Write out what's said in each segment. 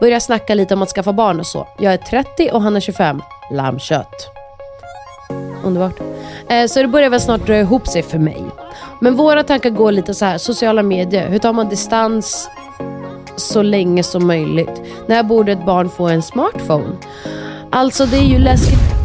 börjar snacka lite om att skaffa barn och så. Jag är 30 och han är 25. Lammkött. Underbart. Eh, så det börjar väl snart dra ihop sig för mig. Men våra tankar går lite så här, sociala medier. Hur tar man distans så länge som möjligt? När borde ett barn få en smartphone? Alltså det är ju läskigt.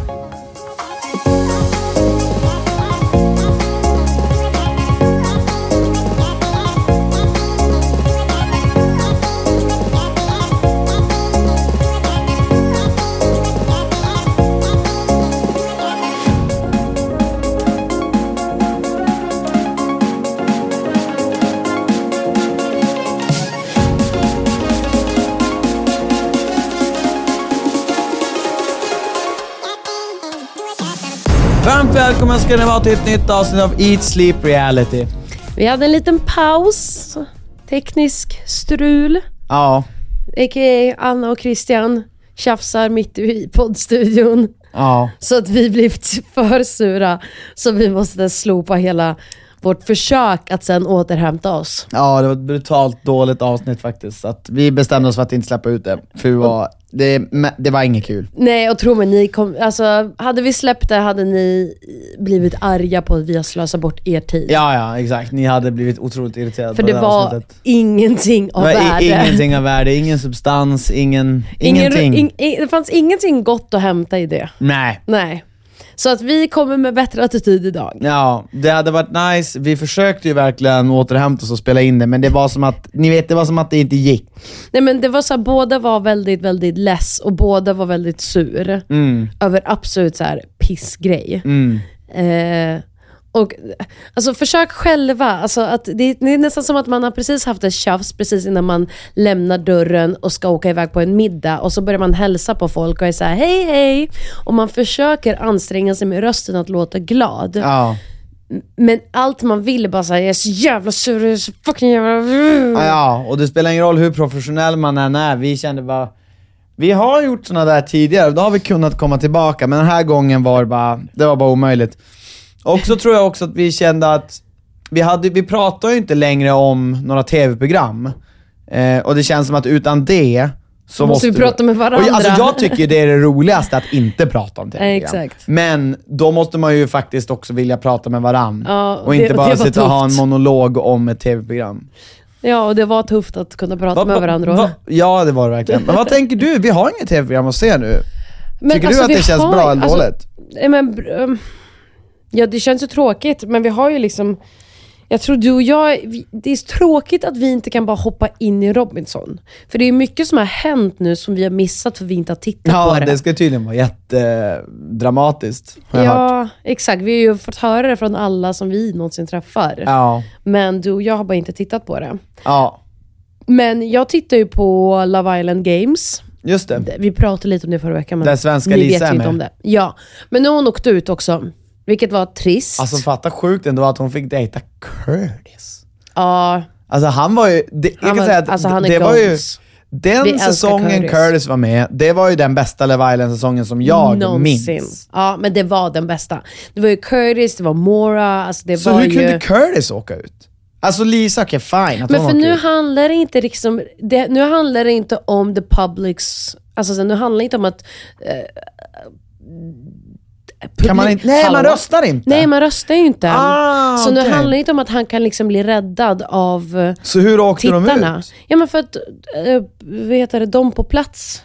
Välkommen ska ni vara till ett nytt avsnitt av Eat Sleep Reality. Vi hade en liten paus. Teknisk strul. Ja, A.k.a. Anna och Christian tjafsar mitt i poddstudion. ja. Så att vi blivit för sura. Så vi måste slopa hela vårt försök att sen återhämta oss. Ja, det var ett brutalt dåligt avsnitt faktiskt. Så att vi bestämde oss för att inte släppa ut det. För vi var, det, det var inget kul. Nej, och tro mig, ni kom, alltså, hade vi släppt det hade ni blivit arga på att vi har slösat bort er tid. Ja, ja, exakt. Ni hade blivit otroligt irriterade För på det här var avsnittet. ingenting av Det var värde. ingenting av värde, ingen substans, ingen, Ingen- ingenting. in- in- det fanns ingenting gott att hämta i det. Nej. Nej. Så att vi kommer med bättre attityd idag. Ja, det hade varit nice. Vi försökte ju verkligen återhämta oss och spela in det, men det var som att, ni vet, det var som att det inte gick. Nej men det var så här, båda var väldigt, väldigt less och båda var väldigt sur. Över absolut så här pissgrej. Eh, och alltså försök själva, alltså att det, det är nästan som att man har precis haft ett tjafs precis innan man lämnar dörren och ska åka iväg på en middag och så börjar man hälsa på folk och är så här: hej hej. Och man försöker anstränga sig med rösten att låta glad. Ja. Men allt man vill är bara säga jag är så jävla sur, jag är så fucking jävla... Ja, och det spelar ingen roll hur professionell man än är, vi kände bara vi har gjort sådana där tidigare, då har vi kunnat komma tillbaka, men den här gången var det bara, det var bara omöjligt. Och så tror jag också att vi kände att, vi, hade, vi pratar ju inte längre om några tv-program, eh, och det känns som att utan det så Måste vi prata med varandra. Och, alltså, jag tycker det är det roligaste att inte prata om tv-program. Exakt. Men då måste man ju faktiskt också vilja prata med varandra. Ja, och det- inte bara sitta och ha en monolog om ett tv-program. Ja, och det var tufft att kunna prata med varandra. va- ja, det var det verkligen. Men vad tänker du? Vi har inget tv-program att se nu. Men Tycker alltså, du att det känns har- bra eller alltså, dåligt? nej, Men, um, ja, det känns ju tråkigt, men vi har ju liksom... Jag tror du och jag, det är tråkigt att vi inte kan bara hoppa in i Robinson. För det är mycket som har hänt nu som vi har missat för vi inte har tittat Ja, på det. det ska tydligen vara jättedramatiskt, har jag hört. Ja, exakt. Vi har ju fått höra det från alla som vi någonsin träffar. Ja. Men du och jag har bara inte tittat på det. Ja, Men jag tittar ju på Love Island Games. just det. Vi pratade lite om det förra veckan, men Där svenska ni Lisa vet ju inte om det. Ja, men nu har hon åkt ut också. Vilket var trist. Alltså fatta sjukt ändå att hon fick dejta Curtis. ja, Alltså han var ju, det, jag kan var- säga att alltså, är det var ju. Vi den älskar säsongen Curtis. Curtis. var med, det var ju den bästa Love Island-säsongen som jag någonsin. minns. Ja, men det var den bästa. Det var ju Curtis, det var Mora, alltså det Så var hur ju... kunde Curtis åka ut? Alltså Lisa, okej fine att Men för nu ut. handlar det inte liksom, det, nu handlar det inte om the publics, alltså så nu handlar det inte om att eh, Kan man inte, nej, man Hallå? röstar inte. Nej, man röstar ju inte. Ah, så nu okej. handlar det inte om att han kan liksom bli räddad av eh, Så hur åkte de tittarna. ut? Ja, men för att äh, vet det, de på plats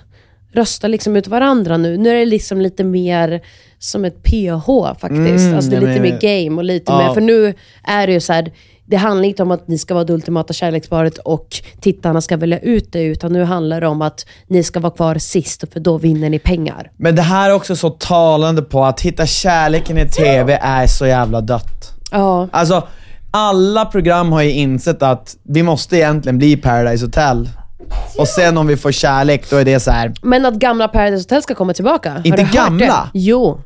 röstar liksom ut varandra nu. Nu är det liksom lite mer som ett PH faktiskt. Mm, alltså det är lite med- mer game och lite Ja. mer, för nu är det ju så här. Det handlar inte om att ni ska vara det ultimata kärleksparet och tittarna ska välja ut det, utan nu handlar det om att ni ska vara kvar sist, för då vinner ni pengar. Men det här är också så talande på att hitta kärleken i TV är så jävla dött. Ja. Alltså, alla program har ju insett att vi måste egentligen bli Paradise Hotel. Och sen om vi får kärlek, då är det så här. Men att gamla Paradise Hotel ska komma tillbaka. Inte gamla? Jo.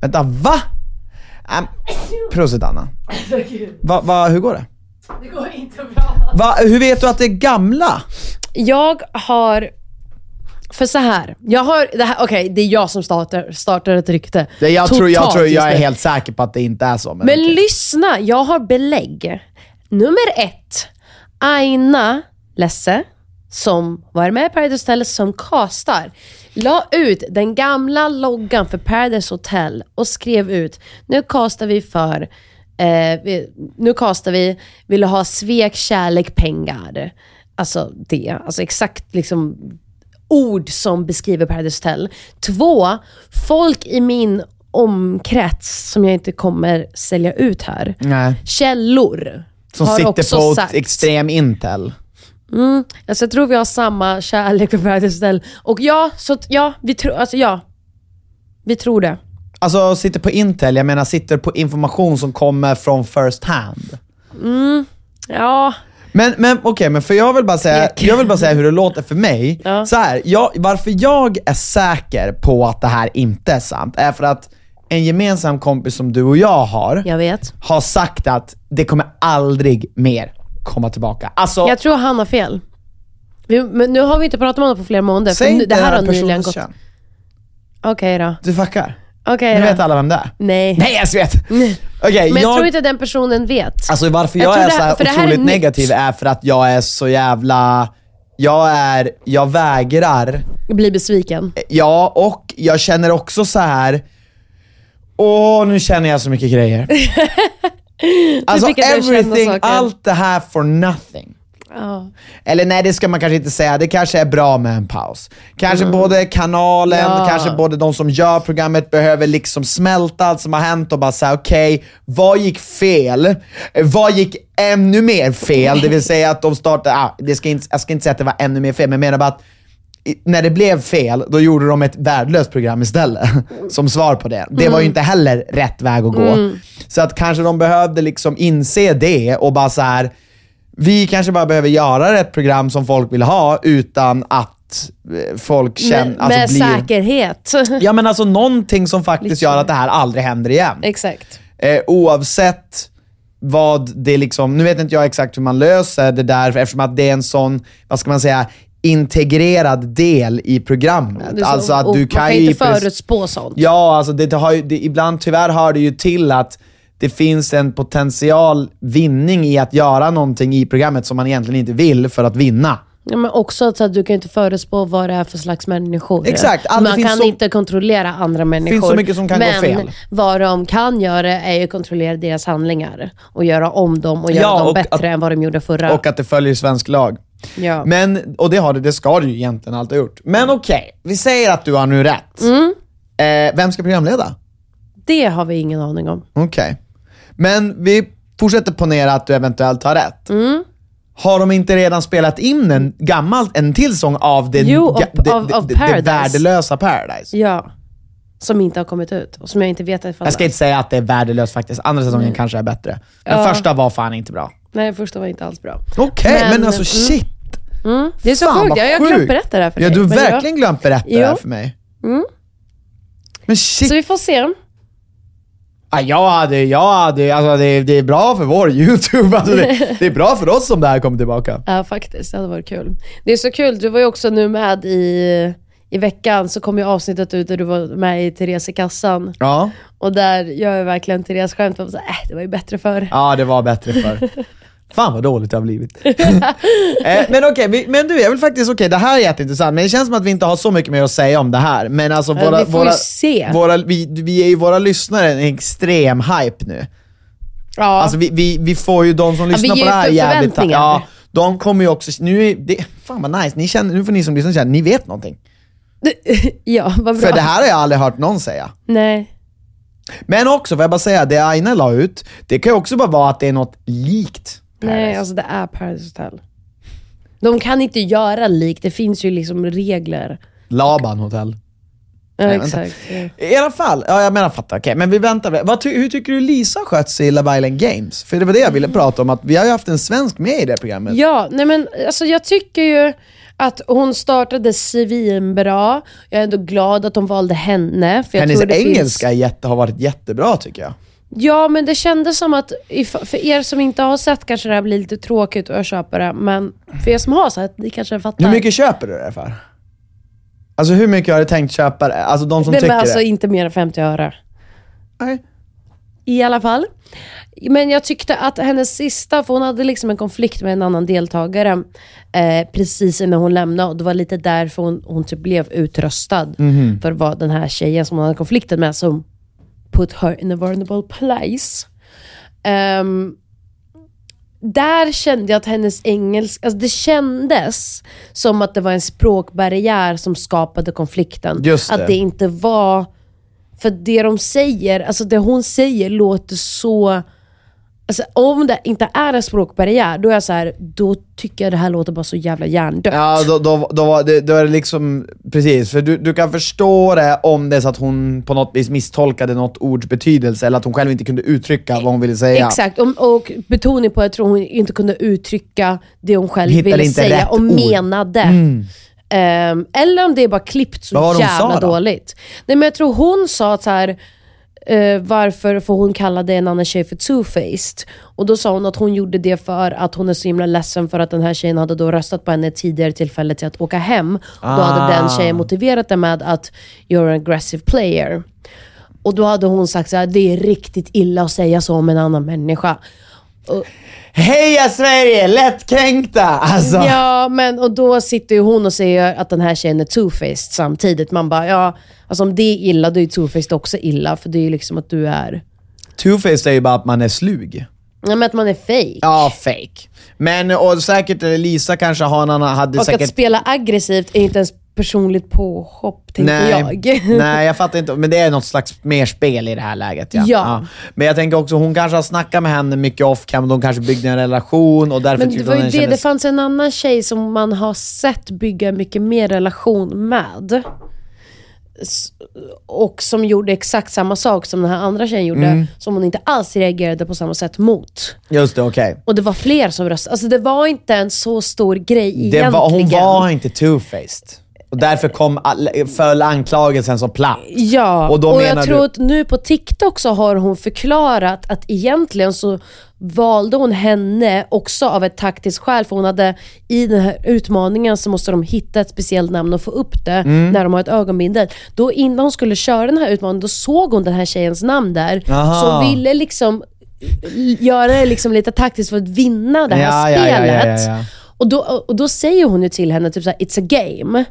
vänta va? Ähm, prosit Anna. Va, va, hur går det? Det går inte bra. Va, hur vet du att det är gamla? Jag har... För så här, jag har, det här, okej det är jag som startar, startar ett rykte. Det, jag, tror, jag, tror, jag är helt säker på att det inte är så. Men, Men okej. lyssna, jag har belägg. Nummer ett, Aina Lesse, som var med i Paradise Hotel som castar, la ut den gamla loggan för Paradise Hotel och skrev ut, nu castar vi för, eh, vi, nu castar vi, vill ha svek, kärlek, pengar. Alltså det, alltså exakt liksom ord som beskriver Paradise Hotel. Två, folk i min omkrets som jag inte kommer sälja ut här. Nej. Källor Som sitter på sagt. extrem intel. Alltså, jag tror vi har samma kärlek Paradise Hotel. Och ja, så ja, vi tror, alltså ja. Vi tror det. Alltså sitter på intel, jag menar sitter på information som kommer från first hand. Ja, Men, men okej, men för jag vill bara säga, jag vill bara säga hur det låter för mig. Ja. Så här, jag, varför jag är säker på att det här inte är sant, är för att en gemensam kompis som du och jag har, jag har sagt att det kommer aldrig mer komma tillbaka. Alltså, Jag tror han har fel. Vi, men nu har vi inte pratat med honom på flera månader. säg för nu, inte det här har nyligen gått. kön. Okej då. Du fuckar. Okej Nu då. vet alla vem det är. Nej. Nej, jag vet! Okej, Men jag jag, tror inte den personen vet. Alltså varför Jag jag, tror är det så här- här för det här är otroligt nytt. negativ är för att jag är så jävla, jag är, jag vägrar, Bli besviken. ja och jag känner också så här. åh nu känner jag så mycket grejer. alltså everything, allt det här for nothing. Ja. Eller nej, det ska man kanske inte säga. Det kanske är bra med en paus. Kanske både kanalen, Mm. Ja. kanske både de som gör programmet behöver liksom smälta allt som har hänt och bara säga okej, vad gick fel? Vad gick ännu mer fel? Det vill säga att de startade, ah, det ska inte, jag ska inte säga att det var ännu mer fel, men jag menar bara att när det blev fel, då gjorde de ett värdelöst program istället. Som svar på det. Det var ju inte heller rätt väg att gå. Så att kanske de behövde liksom inse det och bara så här. vi kanske bara behöver göra ett program som folk vill ha utan att eh, folk känner... Med, alltså med blir, säkerhet. Ja men alltså någonting som faktiskt Liksom. gör att det här aldrig händer igen. Exakt. Eh, oavsett vad det liksom, nu vet inte jag exakt hur man löser det där eftersom att det är en sån, vad ska man säga, integrerad del i programmet. Det så- alltså att du man kan kan ju inte förutspå sånt. Ja, alltså det har ju, det, ibland tyvärr hör det ju till att det finns en potential vinning i att göra någonting i programmet som man egentligen inte vill för att vinna. Ja, men också så att du kan inte förutspå vad det är för slags människor. Exakt, all- det Man finns kan så- inte kontrollera andra människor. så mycket som kan gå men fel. vad de kan göra är att kontrollera deras handlingar och göra om dem och göra Ja, dem och bättre att- än vad de gjorde förra. Och att det följer svensk lag. Ja. Men, och det har det, det ska du ju egentligen alltid ha gjort. Men okej, vi säger att du har nu rätt. Mm. Eh, vem ska programleda? Det har vi ingen aning om. Okej. Men vi fortsätter ponera att du eventuellt har rätt. Mm. Har de inte redan spelat in en gammal, en till sång av det, Jo, av- av- av Paradise. det värdelösa Paradise? Ja. Som inte har kommit ut och som jag inte vet ifall Jag ska inte säga att det är värdelöst faktiskt, andra säsongen kanske är bättre. Den Ja. första var fan inte bra. Nej, första var inte alls bra. Okej, men, Men, alltså mm. shit. Det är så Fan, sjukt, jag har glömt berätta det här för Ja, dig. du har men jag- verkligen glömt berätta det här för mig. Mm. Men shit. Så vi får se. Ja, jag hade, jag hade, alltså det, det är bra för vår YouTube. Alltså det, det är bra för oss om det här kommer tillbaka. Ja, faktiskt. Det hade varit kul. Det är så kul, du var ju också nu med i, i veckan, så kom ju avsnittet ut där du var med i Therese i kassan. Ja, Och där gör jag verkligen Therese skämt om att äh, det var ju bättre förr. ja det var bättre för. Fan vad dåligt det har blivit. eh, men okej, vi- men du, jag vill faktiskt, okej det här är jätteintressant, men det känns som att vi inte har så mycket mer att säga om det här. Men alltså Ja, våra, vi får ju våra, se. våra vi, vi är ju våra lyssnare en extrem hype nu. Ja. Alltså vi, vi, vi får ju de som vi lyssnar ger på det här jävligt... Ja, de kommer ju också... Nu är det, fan vad nice, ni känner, nu får ni som lyssnar känna, ni vet någonting. ja, vad bra. För det här har jag aldrig hört någon säga. Nej. Men också, får jag bara säga, det Aina la ut, det kan ju också bara vara att det är något likt Nej, Paradise. alltså det är Paradise Hotel. De kan inte göra lik, det finns ju liksom regler. Laban hotell. Ja, Nej, exakt. Ja. I alla fall, ja jag menar fattar, okej. Men vi väntar. Vad hur tycker du Lisa skött sig i Love Island Games? För det var det jag ville prata om, att vi har ju haft en svensk med i det programmet. Ja, nej men alltså jag tycker ju att hon startade svinbra. Jag är ändå glad att de valde henne. För jag Hennes tror det engelska Finns... jätte, har varit jättebra tycker jag. Ja, men det kändes som att, för er som inte har sett kanske det här blir lite tråkigt och jag köper det, men för er som har sett, ni kanske fattar. Hur mycket köper du det för? Alltså hur mycket har du tänkt köpa det? Alltså de som Nej, tycker men alltså det? inte mer än 50 öre. Nej. I alla fall. Men jag tyckte att hennes sista, för hon hade liksom en konflikt med en annan deltagare eh, precis innan hon lämnade och det var lite därför hon, hon typ blev utröstad. Mhm. För vad den här tjejen som hon hade konflikten med som put her in a vulnerable place. Ehm, där kände jag att hennes engelska, alltså det kändes som att det var en språkbarriär som skapade konflikten. Det. Att det inte var, för det de säger, alltså det hon säger låter så, alltså om det inte är en språkbarriär, då är jag så här, då tycker jag det här låter bara så jävla hjärndött. Ja, då, då, då, var det, då är det liksom, precis, för du, du kan förstå det om det är så att hon på något vis misstolkade något ords betydelse, eller att hon själv inte kunde uttrycka vad hon ville säga. Exakt, och, och betoning på att jag tror hon inte kunde uttrycka det hon själv Hittade ville säga och ord. Mm. menade. Ehm, eller om det är bara klippt så jävla sa då? dåligt. Nej men jag tror hon sa att så här, eh, varför får hon kallade en annan tjej för two-faced? Och då sa hon att hon gjorde det för att hon är så himla ledsen för att den här tjejen hade då röstat på henne tidigare tillfälle till att åka hem. Då hade den Ah. tjejen motiverat det med att you're an aggressive player. Och då hade hon sagt här, det är riktigt illa att säga så om en annan människa. Heja Sverige! Lättkränkta! Alltså. Ja, men och då sitter ju hon och säger att den här tjejen är two-faced samtidigt. Man bara, ja, alltså om det är illa, då är two-faced också illa. För det är ju liksom att du är, Two-faced är ju bara att man är slug. ja men att man är fake. Ja, fake. Men, och säkert Lisa kanske har en annan, hade och säkert... att spela aggressivt är inte ens personligt påhopp, tänker Nej, jag. nej, jag fattar inte. Men det är något slags mer spel i det här läget. Ja. Ja. Men jag tänker också, hon kanske har snackat med henne mycket off-cam, de kanske byggde en relation och därför Men det var ju det, det kändes... fanns en annan tjej som man har sett bygga mycket mer relation med. Och som gjorde exakt samma sak som den här andra tjejen gjorde, Mm. som hon inte alls reagerade på samma sätt mot. Just det, okej. Och det var fler som röstade. Alltså det var inte en så stor grej Det egentligen. var, hon var inte two-faced. Och därför kom, all- föll anklagelsen så platt. Ja, Och och, jag du- tror att nu på TikTok så har hon förklarat att egentligen så valde hon henne också av ett taktiskt skäl, för hon hade i den här utmaningen så måste de hitta ett speciellt namn och få upp det Mm. när de har ett ögonbindel. Då innan hon skulle köra den här utmaningen, då såg hon den här tjejens namn där. Aha. Så hon ville liksom göra det liksom lite taktiskt för att vinna det här Ja, spelet. ja, ja. Och, då, och då säger hon ju till henne typ såhär, it's a game.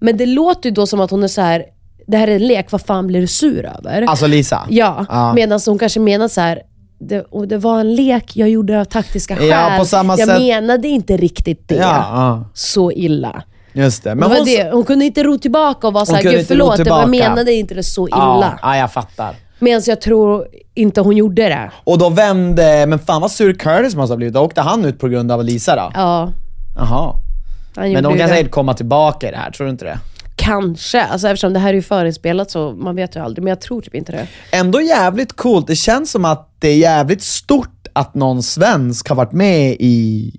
Men det låter ju då som att hon är så här. det här är en lek, vad fan blir du sur över? Alltså Lisa? ja, Ja. medan hon kanske menar så här. Det, och det var en lek jag gjorde av taktiska skäl. Ja, på samma jag sätt- menade inte riktigt det Ja, ja, så illa. just det. Men hon, det. Hon kunde inte ro tillbaka och vara såhär, gud förlåt, det jag tillbaka." menade inte det så illa. ja, jag fattar. Medan jag tror inte hon gjorde det. Och då vände, men fan vad sur Curtis måste ha blivit. Då åkte han ut på grund av Lisa då? Ja, Jaha. Men de kan säkert komma tillbaka i det här, tror du inte det? Kanske, alltså eftersom det här är ju förinspelat så man vet ju aldrig, men jag tror typ inte det. Ändå jävligt coolt. Det känns som att det är jävligt stort att någon svensk har varit med i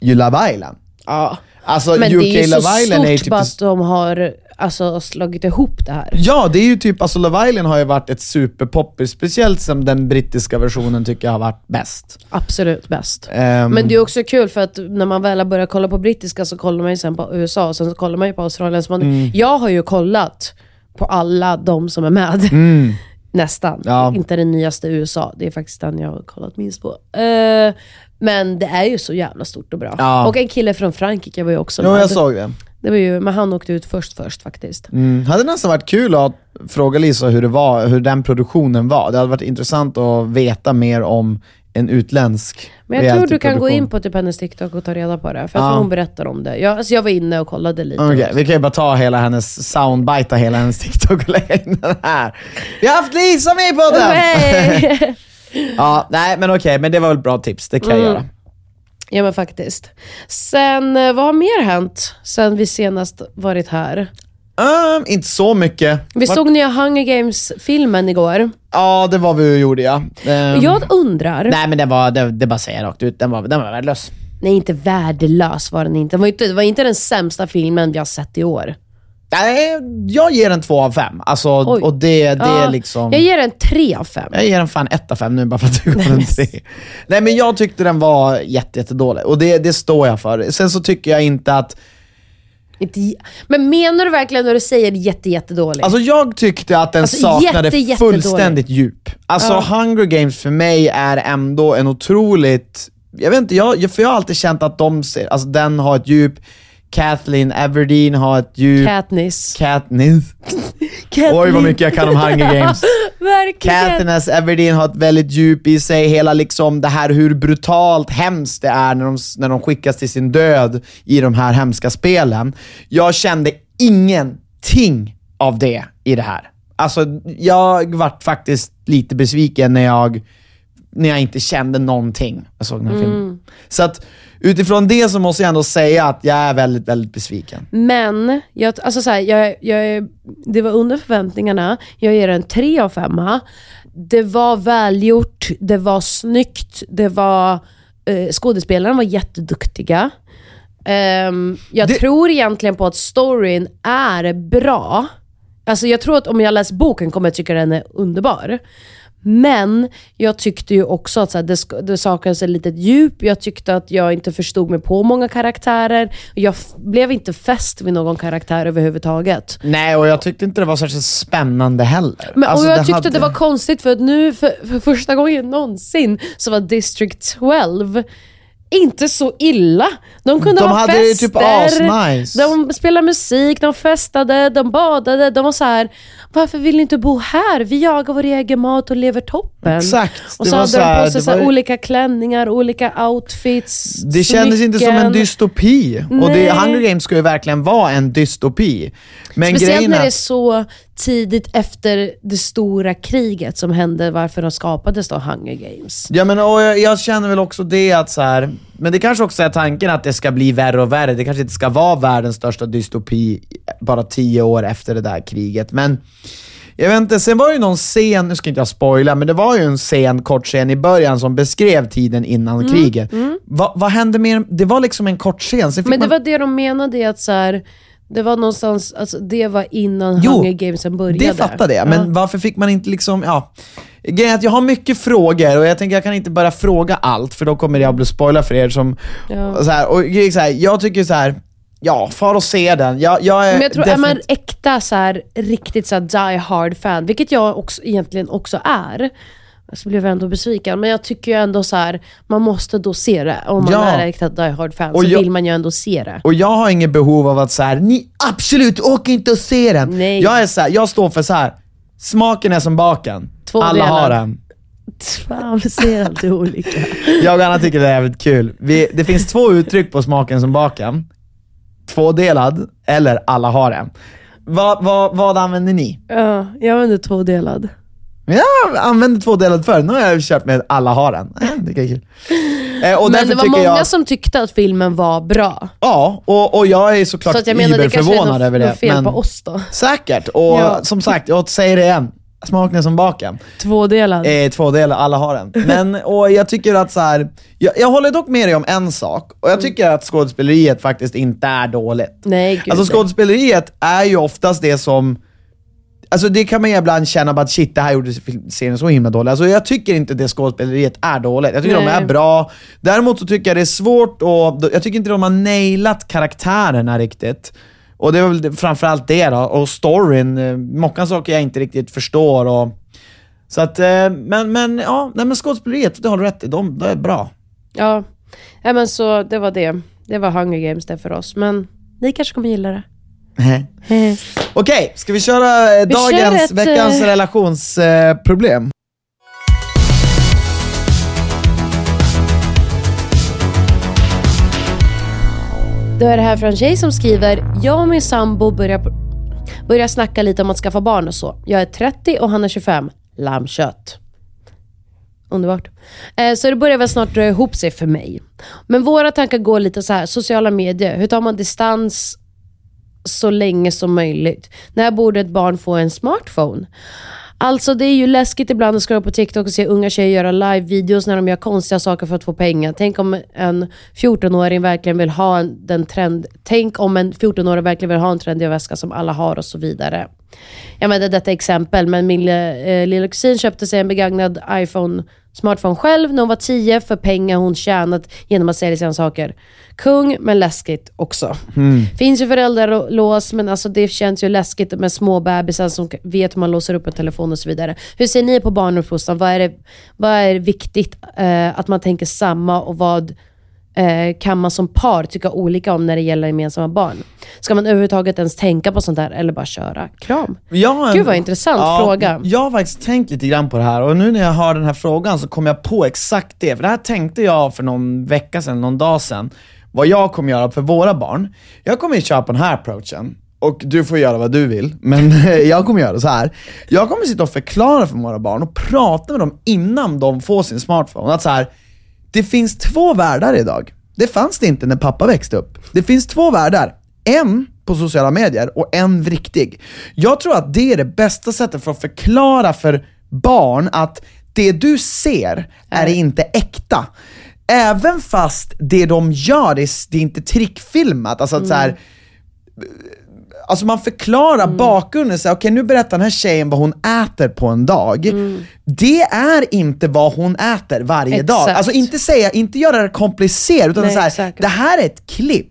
ju Love Island. Ja. Alltså Men UK det är ju så Love Island är stort typ... bara att de har alltså, slagit ihop det här. Ja, det är ju typ, alltså Love Island har ju varit ett superpoppis, speciellt som den brittiska versionen tycker jag har varit bäst. Absolut bäst. Ehm, Men det är också kul för att när man väl har börjat kolla på brittiska så kollar man ju sen på USA och sen så kollar man ju på Australien. Så man, Mm. Jag har ju kollat på alla de som är med. Mm. Nästan. Ja. Inte den nyaste USA. Det är faktiskt den jag har kollat minst på. Eh, men det är ju så jävla stort och bra. Ja. Och en kille från Frankrike var ju också Jo, med. jag såg det. Det var ju, men han åkte ut först först faktiskt. Mm. Hade nästan varit kul att fråga Lisa hur det var, hur den produktionen var. Det hade varit intressant att veta mer om en utländsk Men jag tror du kan gå in på typ hennes TikTok och ta reda på det. För jag Ja. tror hon berättar om det. Jag, alltså jag var inne och kollade lite. Okej, vi kan ju bara ta hela hennes soundbite, hela hennes TikTok och lägga in den här. Vi har haft Lisa med podden! Nej. ja, nej men okej, men det var väl bra tips, det kan jag Mm. göra. Ja men faktiskt. Sen, eh, vad har mer hänt sen vi senast varit här? Um, inte så mycket. Vi Vart- såg nya Hunger Games-filmen igår. Ja, det var vi och gjorde ja. Ehm, Jag undrar, nej. Nej men det var, det, det bara säger jag rakt ut, den var, den var värdelös. inte värdelös var den inte. Det var inte, det var inte den sämsta filmen vi har sett i år. Nej, jag ger den två av fem. Alltså, Oj. och det, det Ja, är liksom... Jag ger den tre av fem. Jag ger den fan ett av fem nu bara för att du gav den tre. Nej men jag tyckte den var jätte, jättedålig och det, det står jag för. Sen så tycker jag inte att... Inte, men menar du verkligen när du säger jätte, jättedålig? Alltså jag tyckte att den Alltså, saknade jätte, jättedålig. fullständigt djup. Alltså Hunger Games för mig är ändå en otroligt... Jag vet inte, jag- för jag har alltid känt att de ser, alltså den har ett djup, Kathleen Everdeen har ett djup, Katniss. Katniss. Kathleen. Oj vad mycket jag kan om Hunger Games. Verkligen. Katniss Everdeen har ett väldigt djup i sig, hela liksom det här hur brutalt hemskt det är när de, när de skickas till sin död i de här hemska spelen. Jag kände ingenting av det i det här. Alltså, jag vart faktiskt lite besviken när jag, när jag inte kände någonting jag såg den här filmen. Så att utifrån det så måste jag ändå säga att jag är väldigt, väldigt besviken. Men, jag, alltså så här, jag, jag, det var under förväntningarna. Jag ger en tre av femma. Det var välgjort, det var snyggt, det var... Eh, skådespelarna var jätteduktiga. Ehm, jag Det- tror egentligen på att storyn är bra. Alltså jag tror att om jag läser boken kommer jag tycka den är underbar. Men jag tyckte ju också att så här, det, det saknades ett litet djup. Jag tyckte att jag inte förstod mig på många karaktärer. Jag blev inte fäst vid någon karaktär överhuvudtaget. Nej, och jag tyckte inte det var särskilt spännande heller. Men, Alltså, och jag tyckte hade- det var konstigt för att nu för, för första gången någonsin så var District 12 inte så illa. De kunde De ha hade det fester, typ asnice. de spelade musik, de festade, de badade. De var så här: varför vill ni inte bo här? Vi jagar vår egen mat och lever toppen. Exakt. Och så hade så de här- på sig var olika klänningar, olika outfits, Det kändes inte som en smycken. dystopi. Och det, Nej. Hunger Games ska ju verkligen vara en dystopi. Men Speciellt grejen när det är så tidigt efter det stora kriget som hände, varför de skapades då Hunger Games. Ja men och jag, jag känner väl också det att så här, men det kanske också är tanken att det ska bli värre och värre. Det kanske inte ska vara världens största dystopi bara tio år efter det där kriget. Men jag vet inte, sen var det ju någon scen, nu ska inte jag spoila, men det var ju en scen, kort scen i början som beskrev tiden innan Mm, kriget. Va, vad hände med Det var liksom en kort scen, Men det man... var det de menade, att så här, det var någonstans, alltså det var innan Jo, Hunger Gamesen började. Det fattade jag, men varför fick man inte liksom, ja. Grejen är att jag har mycket frågor och jag tänker jag kan inte bara fråga allt för då kommer jag bli spoiler för er som, Ja. så här, och så här, jag tycker så här. ja, far och se den. Jag, jag är Men jag tror, är man äkta så här, riktigt så die hard fan, vilket jag också, egentligen också är, så blev jag ändå besviken. Men jag tycker ju ändå så här, man måste då se det. Om man Ja. är äkta die hard fan Och så jag- vill man ju ändå se det. Och jag har inget behov av att så här, ni absolut, åk inte och se den. Nej. Jag är så här, jag står för så här. smaken är som baken. Två Alla delar. har den. Fan, vi ser alltid olika. Jag och Anna tycker det är jävligt kul. Vi, det finns två uttryck på smaken som baken. Tvådelad eller alla har en. Vad, vad, vad använder ni? Ja, jag använder tvådelad. Jag använde tvådelad förr, nu har jag kört med alla har en. Eh, Det är kul. Eh, och Men det var många jag, som tyckte att filmen var bra. Ja, och, och jag är såklart Så att jag menar, det kanske över det. fel Men på oss då. säkert, och Ja. som sagt, jag säger det igen. Smaken är som baken. Tvådelad. Eh, tvådelad, alla har en. Men, och jag tycker att så här, jag, jag håller dock med dig om en sak, och jag tycker att skådespeleriet faktiskt inte är dåligt. Nej, gud. Alltså skådespeleriet är ju oftast det som Alltså det kan man ju ibland känna bara att shit, det här gjorde serien så himla dålig. Alltså jag tycker inte det skådespeleriet är dåligt. Jag tycker de Nej. är bra. Däremot så tycker jag det är svårt och jag tycker inte de har nailat karaktärerna riktigt. Och det är väl framförallt det då. Och storyn, många saker jag inte riktigt förstår och Så att, eh, men, men ja, nej men skådespeleriet, det har du rätt i. De, de är bra. Ja, ja men så det var det. Det var Hunger Games det för oss. Men ni kanske kommer gilla det. Okej, ska vi köra eh, Vi dagens, kör ett, veckans eh, relationsproblem? Då är det här från en tjej som skriver, jag och min sambo börjar, börjar snacka lite om att skaffa barn och så. Jag är 30 och han är 25. Lammkött. Underbart. Eh, så det börjar väl snart dra ihop sig för mig. Men våra tankar går lite så här, sociala medier. Hur tar man distans så länge som möjligt? När borde ett barn få en smartphone? Alltså det är ju läskigt ibland att scrolla på TikTok och se unga tjejer göra live-videos när de gör konstiga saker för att få pengar. Tänk om en 14-åring verkligen vill ha en, den trend... Tänk om en 14-åring verkligen vill ha en trendig väska som alla har och så vidare. Jag menar detta är exempel, men min eh, lilla kusin köpte sig en begagnad iPhone smartphone själv när hon var 10 för pengar hon tjänat genom att sälja sina saker. Kung, men läskigt också. Finns ju föräldralås, men alltså det känns ju läskigt med små bebisar som vet hur man låser upp en telefon och så vidare. Hur ser ni på barnuppfostran? Vad är, det, vad är viktigt eh, att man tänker samma och vad eh, kan man som par tycka olika om när det gäller gemensamma barn? Ska man överhuvudtaget ens tänka på sånt där eller bara köra? Kram. En- Gud vad intressant fråga. Jag har faktiskt tänkt lite grann på det här och nu när jag hör den här frågan så kom jag på exakt det. För det här tänkte jag för någon vecka sedan, någon dag sedan. Vad jag kommer göra för våra barn. Jag kommer ju köra på den här approachen. Och du får göra vad du vill, men jag kommer göra så här. Jag kommer sitta och förklara för våra barn och prata med dem innan de får sin smartphone. Att så här, det finns två världar idag. Det fanns det inte när pappa växte upp. Det finns två världar. En på sociala medier och en riktig. Jag tror att det är det bästa sättet för att förklara för barn att det du ser är inte äkta. Även fast det de gör, det är, det är inte trickfilmat. Alltså att så här, Alltså man förklarar Mm. bakgrunden, okej nu berättar den här tjejen vad hon äter på en dag. Det är inte vad hon äter varje dag. Mm. Exakt. Alltså inte säga, inte göra det komplicerat, utan Nej, så här, exakt. det här är ett klipp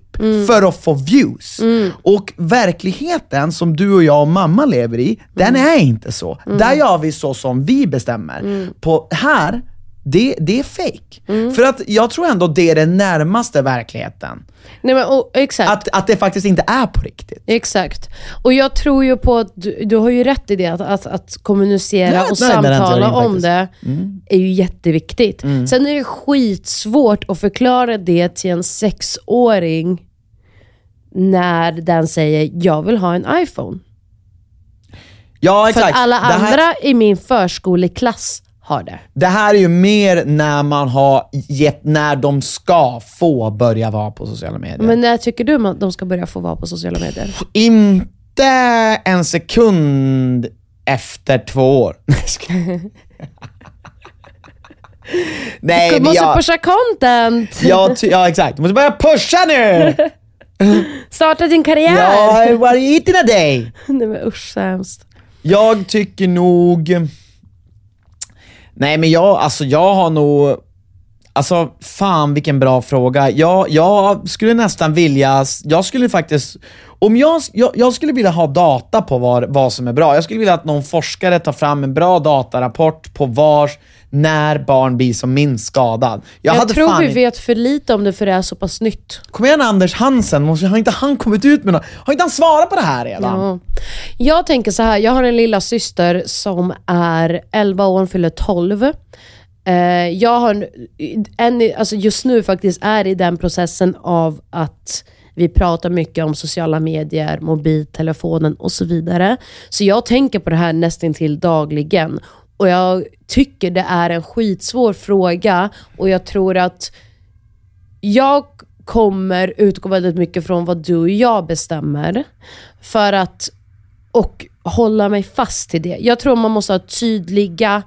för att få views. Och verkligheten som du och jag och mamma lever i, den är inte så. Där gör vi så som vi bestämmer. På här, det, det är fake. För att jag tror ändå det är den närmaste verkligheten. Nej, men, och, exakt. Att, att det faktiskt inte är på riktigt. Exakt. Och jag tror ju på att du, du har ju rätt i det, att, att, att kommunicera Ja, och nej, samtala teorin om det är ju jätteviktigt. Sen är det skitsvårt att förklara det till en sexåring när den säger jag vill ha en iPhone. Ja För exakt. att alla det, här, andra i min förskoleklass har det. det här är ju mer när man har gett, när de ska få börja vara på sociala medier. Men när tycker du att de ska börja få vara på sociala medier? Inte en sekund efter två år. Nej, Du måste jag, pusha content! jag, ja exakt, du måste börja pusha nu! Starta din karriär! Ja, what are you eating a day? Nej men usch så hemskt. Jag tycker nog... Nej men jag, alltså jag har nog... Alltså fan vilken bra fråga. Jag, jag skulle nästan vilja, jag skulle faktiskt, om jag, jag, jag skulle vilja ha data på vad, vad som är bra. Jag skulle vilja att någon forskare tar fram en bra datarapport på vars, när barn blir som minst skadad. Jag, hade tror vi vet för lite om det för det är så pass nytt. Kom igen Anders Hansen, måste, har inte han kommit ut med något? Har inte han svarat på det här redan? Ja. Jag tänker så här, jag har en lilla syster som är 11 år, hon fyller 12. Eh, jag har en, alltså just nu faktiskt är i den processen av att vi pratar mycket om sociala medier, mobiltelefonen och så vidare. Så jag tänker på det här nästan till dagligen. Och jag tycker det är en skitsvår fråga och jag tror att jag kommer utgå väldigt mycket från vad du och jag bestämmer. För att, och hålla mig fast till det. Jag tror man måste ha tydliga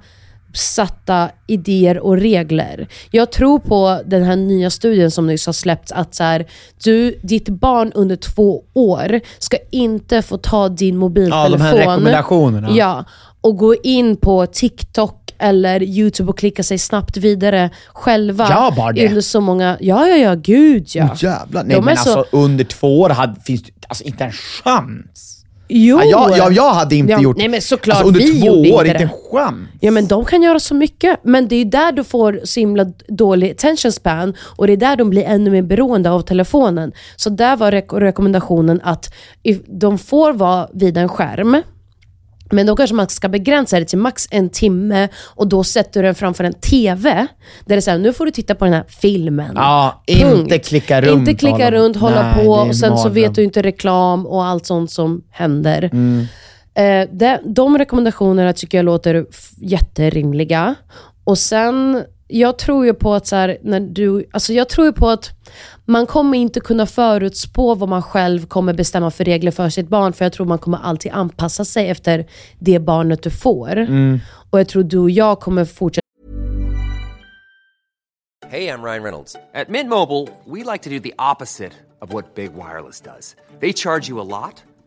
satta idéer och regler. Jag tror på den här nya studien som nyss har släppts att så här, du, ditt barn under två år ska inte få ta din mobiltelefon. Ja, de här rekommendationerna. Ja, och gå in på TikTok eller YouTube och klicka sig snabbt vidare själva. Gör bara det. Under så många, ja, ja, ja, gud ja. Jävlar. Nej De men så- alltså under två år hade, finns det alltså, inte en chans. Jo! Ja, jag, jag, jag hade inte Ja, gjort... nej, men såklart, alltså, under vi två gjorde år, inte en chans. Ja men de kan göra så mycket. Men det är där du får så himla dålig attention span och det är där de blir ännu mer beroende av telefonen. Så där var rek- rekommendationen att de får vara vid en skärm, men då kanske man ska begränsa det till max en timme och då sätter du den framför en TV. Där det är såhär, nu får du titta på den här filmen. Ja, Punkt. inte klicka runt. Inte klicka runt, hålla Nej, på och sen så vet du inte reklam och allt sånt som händer. Mm. Eh, de, de rekommendationerna tycker jag låter jätterimliga. Och sen, jag tror ju på att så här, när du, alltså jag tror ju på att man kommer inte kunna förutspå vad man själv kommer bestämma för regler för sitt barn, för jag tror man kommer alltid anpassa sig efter det barnet du får. Mm. Och jag tror du och jag kommer fortsätta Hey, I'm Ryan Reynolds. At Mint Mobile, we like to do the opposite of what Big Wireless does. They charge you a lot,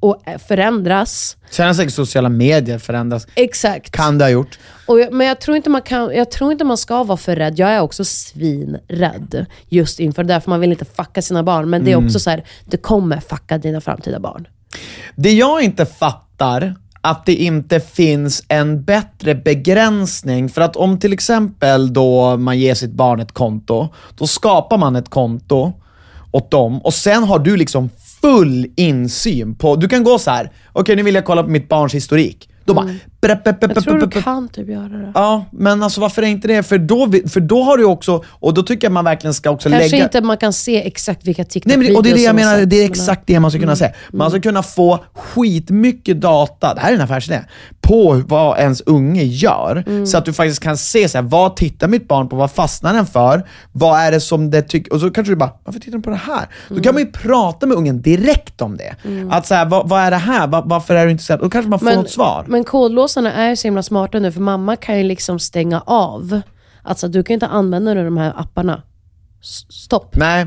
och, och förändras. Sen har säkert sociala medier förändras. Exakt. Kan det ha gjort. Jag, men jag tror, inte man kan, jag tror inte man ska vara för rädd. Jag är också svinrädd just inför det där, för man vill inte fucka sina barn. Men det är Mm. också så här, det kommer fucka dina framtida barn. Det jag inte fattar, att det inte finns en bättre begränsning. För att om till exempel då man ger sitt barn ett konto, då skapar man ett konto åt dem och sen har du liksom full insyn på, du kan gå så här. okej nu vill jag kolla på mitt barns historik. Då bara... Jag tror du kan typ göra det. Ja, men alltså varför är inte det? För då, för då har du också, och då tycker jag man verkligen ska också Kanske lägga... inte man kan se exakt vilka Nej, men och det är det jag menar, det är exakt det man ska kunna säga. Man ska kunna få skitmycket data, det här är en affärsidé, på vad ens unge gör. Så att du faktiskt kan se så här, vad tittar mitt barn på, vad fastnar den för? Vad är det som det tycker, och så kanske du bara, varför tittar den på det här? Då kan man ju prata med ungen direkt om det. Att så här, vad, vad är det här? Var, varför är du intresserad? Då kanske man får Men, något svar. men kodlåsarna är så himla smarta nu, för mamma kan ju liksom stänga av. Alltså du kan ju inte använda de här apparna. Stopp. Nej.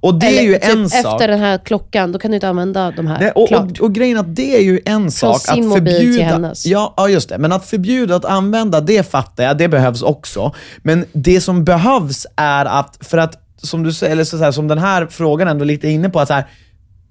Och det är ju typ en sak. efter den här klockan, då kan du inte använda de här. Det, och, och, och grejen att det är ju en sak sin att mobil till förbjuda. hennes. Ja, ja, just det. Men att förbjuda att använda, det fattar jag. Det behövs också. Men det som behövs är att, för att, som du säger, eller så så här, som den här frågan ändå lite är inne på, att så här,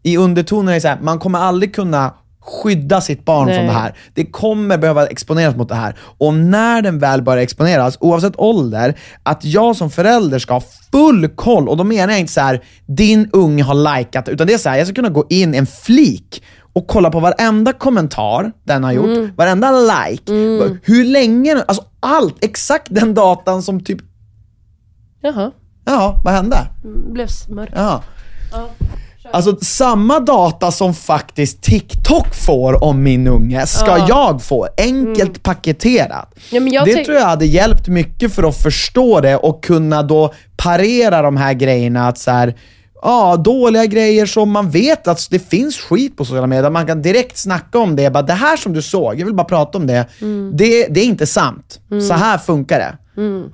i undertonen är det så här, man kommer aldrig kunna skydda sitt barn Nej. från det här. Det kommer behöva exponeras mot det här. Och när den väl börjar exponeras, oavsett ålder, att jag som förälder ska ha full koll, och då menar jag inte så här, din unge har likat, utan det är så här, jag ska kunna gå in en flik och kolla på varenda kommentar den har gjort, Mm. varenda like, hur länge, alltså allt, exakt den datan som typ, Jaha, ja, vad hände? blev mörkt. Ja. Alltså samma data som faktiskt TikTok får om min unge, ska jag få. Enkelt paketerat. Ja, det tror jag hade hjälpt mycket för att förstå det och kunna då parera de här grejerna. att så här, Ja, dåliga grejer som man vet att det finns skit på sociala medier. Man kan direkt snacka om det. Bara, det här som du såg, jag vill bara prata om det. Mm. Det, det är inte sant. Så här funkar det.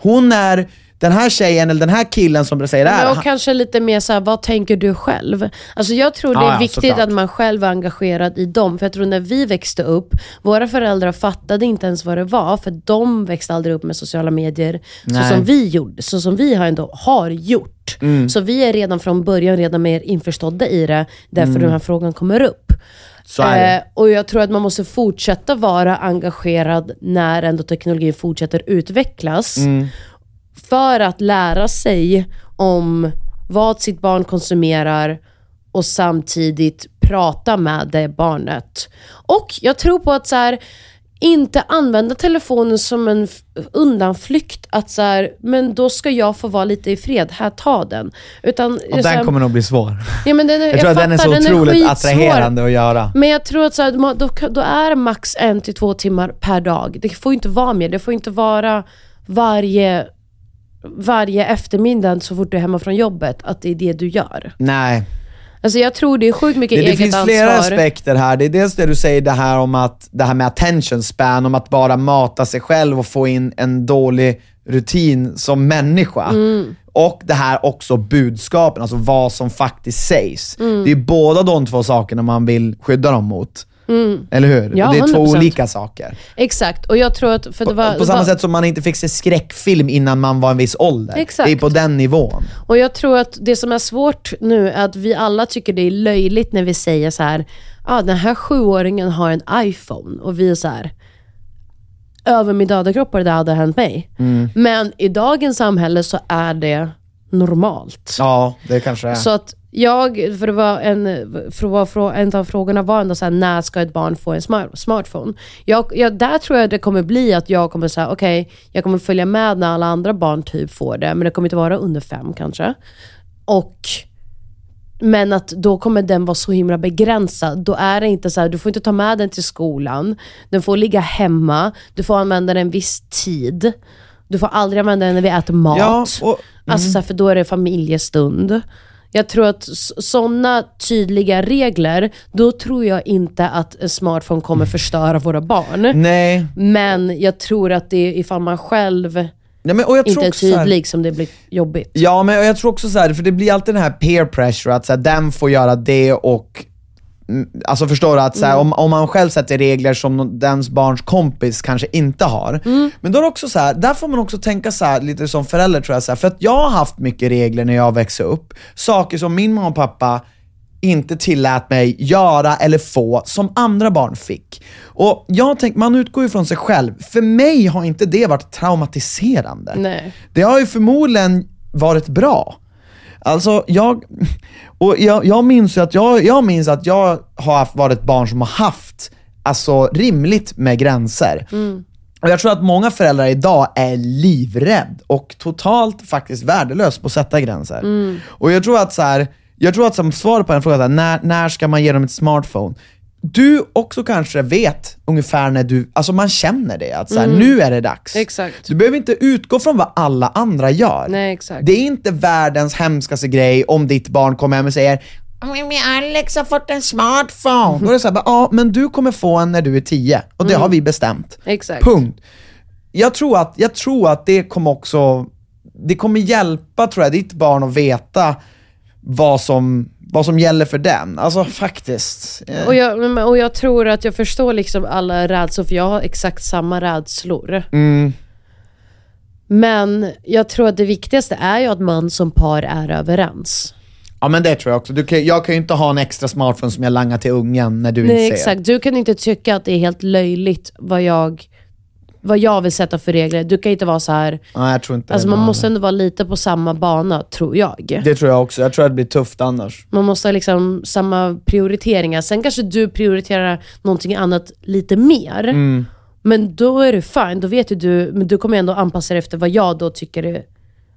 Hon är, den här tjejen eller den här killen som säger det här. Och kanske lite mer såhär, vad tänker du själv? Alltså jag tror det är Ja, ja, viktigt såklart. att man själv är engagerad i dem. För jag tror när vi växte upp, våra föräldrar fattade inte ens vad det var, för de växte aldrig upp med sociala medier så som vi gjorde, så som vi har ändå har gjort. Mm. Så vi är redan från början redan mer införstådda i det, därför Mm. den här frågan kommer upp. Eh, och jag tror att man måste fortsätta vara engagerad när ändå teknologin fortsätter utvecklas. Mm. För att lära sig om vad sitt barn konsumerar och samtidigt prata med det barnet. Och jag tror på att så här, inte använda telefonen som en undanflykt. Att så här, men då ska jag få vara lite i fred. Här, ta den. Utan, Och så här, den kommer nog bli svår. ja, men den är, Jag tror att den är så fattar, otroligt skitsvår. attraherande att göra. Men jag tror att så här, då, då är max en till två timmar per dag. Det får inte vara mer. Det får inte vara varje, varje eftermiddag så fort du är hemma från jobbet, att det är det du gör. Nej. Alltså jag tror det är sjukt mycket Det, det eget finns ansvar. flera aspekter här. Det är dels det du säger, det här om att det här med attention span, om att bara mata sig själv och få in en dålig rutin som människa. Mm. Och det här också budskapen, alltså vad som faktiskt sägs. Mm. Det är båda de två sakerna man vill skydda dem mot. Eller hur? Mm. Ja, Och det är två 100%. olika saker. Exakt, och jag tror att... För det var, på det samma var, sätt som man inte fick se skräckfilm innan man var en viss ålder. Exakt. Det är på den nivån. Och jag tror att det som är svårt nu är att vi alla tycker det är löjligt när vi säger så här, ah, den här sjuåringen har en iPhone. Och vi är så här, över min döda kropp har det hade hänt mig. Mm. Men i dagens samhälle så är det normalt. Ja, det kanske är. Så att jag, för det var en, för en av frågorna var ändå så här, när ska ett barn få en smart, smartphone? Jag, jag, där tror jag det kommer bli att jag kommer säga, okej, jag kommer följa med när alla andra barn typ får det, men det kommer inte vara under fem kanske. Och men att då kommer den vara så himla begränsad. Då är det inte så här, du får inte ta med den till skolan. Den får ligga hemma. Du får använda den en viss tid. Du får aldrig använda den när vi äter mat. Ja, och- Alltså så här, för då är det familjestund. Jag tror att sådana tydliga regler, då tror jag inte att en smartphone kommer förstöra våra barn. Nej. Men jag tror att det är ifall man själv Nej men, och jag tror inte är också så här- tydlig som det blir jobbigt. Ja, men jag tror också så här, för det blir alltid den här peer pressure, att så här, den får göra det och mm, Alltså förstår du? Att så här, om, om man själv sätter regler som dens barns kompis kanske inte har. Men då är det också så här, där får man också tänka så här, lite som förälder tror jag, så för att jag har haft mycket regler när jag växte upp. Saker som min mamma och pappa inte tillät mig göra eller få som andra barn fick. Och jag tänker, man utgår ju från sig själv. För mig har inte det varit traumatiserande. Nej. Det har ju förmodligen varit bra. Alltså jag, och jag, jag minns att jag, jag minns att jag har haft, varit ett barn som har haft alltså, rimligt med gränser. Och jag tror att många föräldrar idag är livrädd och totalt faktiskt värdelös på att sätta gränser. Och jag tror att så här, jag tror att som svar på en fråga, när, när ska man ge dem ett smartphone? Du också kanske vet ungefär när du, alltså man känner det, att så här, nu är det dags. Exakt. Du behöver inte utgå från vad alla andra gör. Nej, exakt. Det är inte världens hemskaste grej om ditt barn kommer hem och säger "Men Alex har fått en smartphone. Då är det såhär, ja men du kommer få en när du är tio och det har vi bestämt. Exakt. Punkt. Jag tror, att, jag tror att det kommer också, det kommer hjälpa tror jag ditt barn att veta vad som, vad som gäller för den. Alltså faktiskt. Och jag, och jag tror att jag förstår liksom alla rädslor, för jag har exakt samma rädslor. Mm. Men jag tror att det viktigaste är ju att man som par är överens. Ja men det tror jag också. Du kan, jag kan ju inte ha en extra smartphone som jag langar till ungen när du Nej inte ser. exakt, du kan inte tycka att det är helt löjligt vad jag, vad jag vill sätta för regler. Du kan inte vara så här. Nej, jag tror inte alltså man måste ändå vara lite på samma bana, tror jag. Det tror jag också. Jag tror att det blir tufft annars. Man måste ha liksom samma prioriteringar. Sen kanske du prioriterar någonting annat lite mer. Mm. Men då är det fine, då vet ju du, men du kommer ändå anpassa dig efter vad jag då tycker är